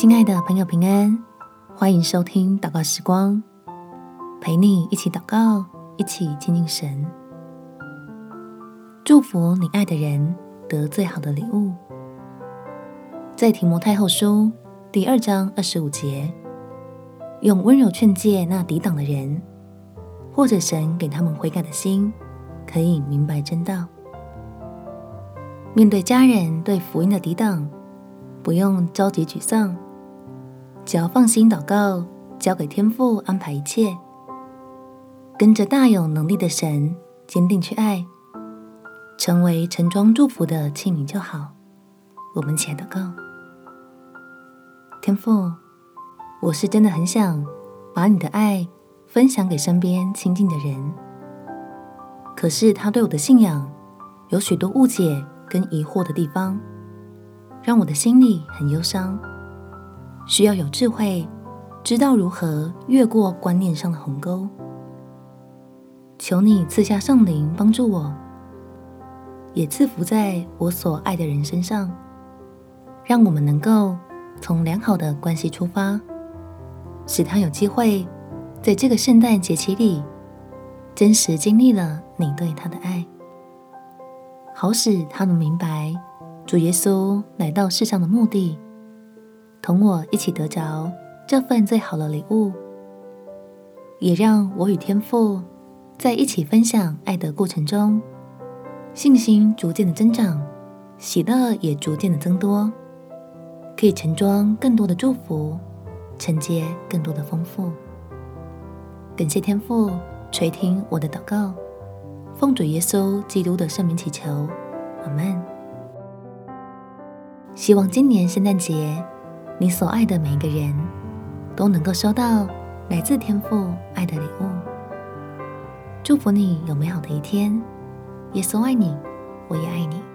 亲爱的朋友，平安，欢迎收听祷告时光，陪你一起祷告，一起亲近神，祝福你爱的人得最好的礼物。在提摩太后书第二章二十五节，用温柔劝诫那抵挡的人，或者神给他们悔改的心，可以明白真道。面对家人对福音的抵挡，不用着急沮丧，只要放心祷告，交给天父安排一切，跟着大有能力的神坚定去爱，成为盛装祝福的器皿就好。我们起来祷告，天父，我是真的很想把你的爱分享给身边亲近的人，可是他对我的信仰有许多误解跟疑惑的地方。让我的心里很忧伤，需要有智慧，知道如何越过观念上的鸿沟。求你赐下圣灵帮助我，也赐福在我所爱的人身上，让我们能够从良好的关系出发，使他有机会在这个圣诞节期里，真实经历了你对他的爱，好使他们明白。主耶稣来到世上的目的，同我一起得着这份最好的礼物，也让我与天父在一起分享爱的过程中，信心逐渐的增长，喜乐也逐渐的增多，可以盛装更多的祝福，承接更多的丰富。感谢天父垂听我的祷告，奉主耶稣基督的圣名祈求，阿门。希望今年圣诞节，你所爱的每一个人都能够收到来自天赋爱的礼物。祝福你有美好的一天。耶稣爱你，我也爱你。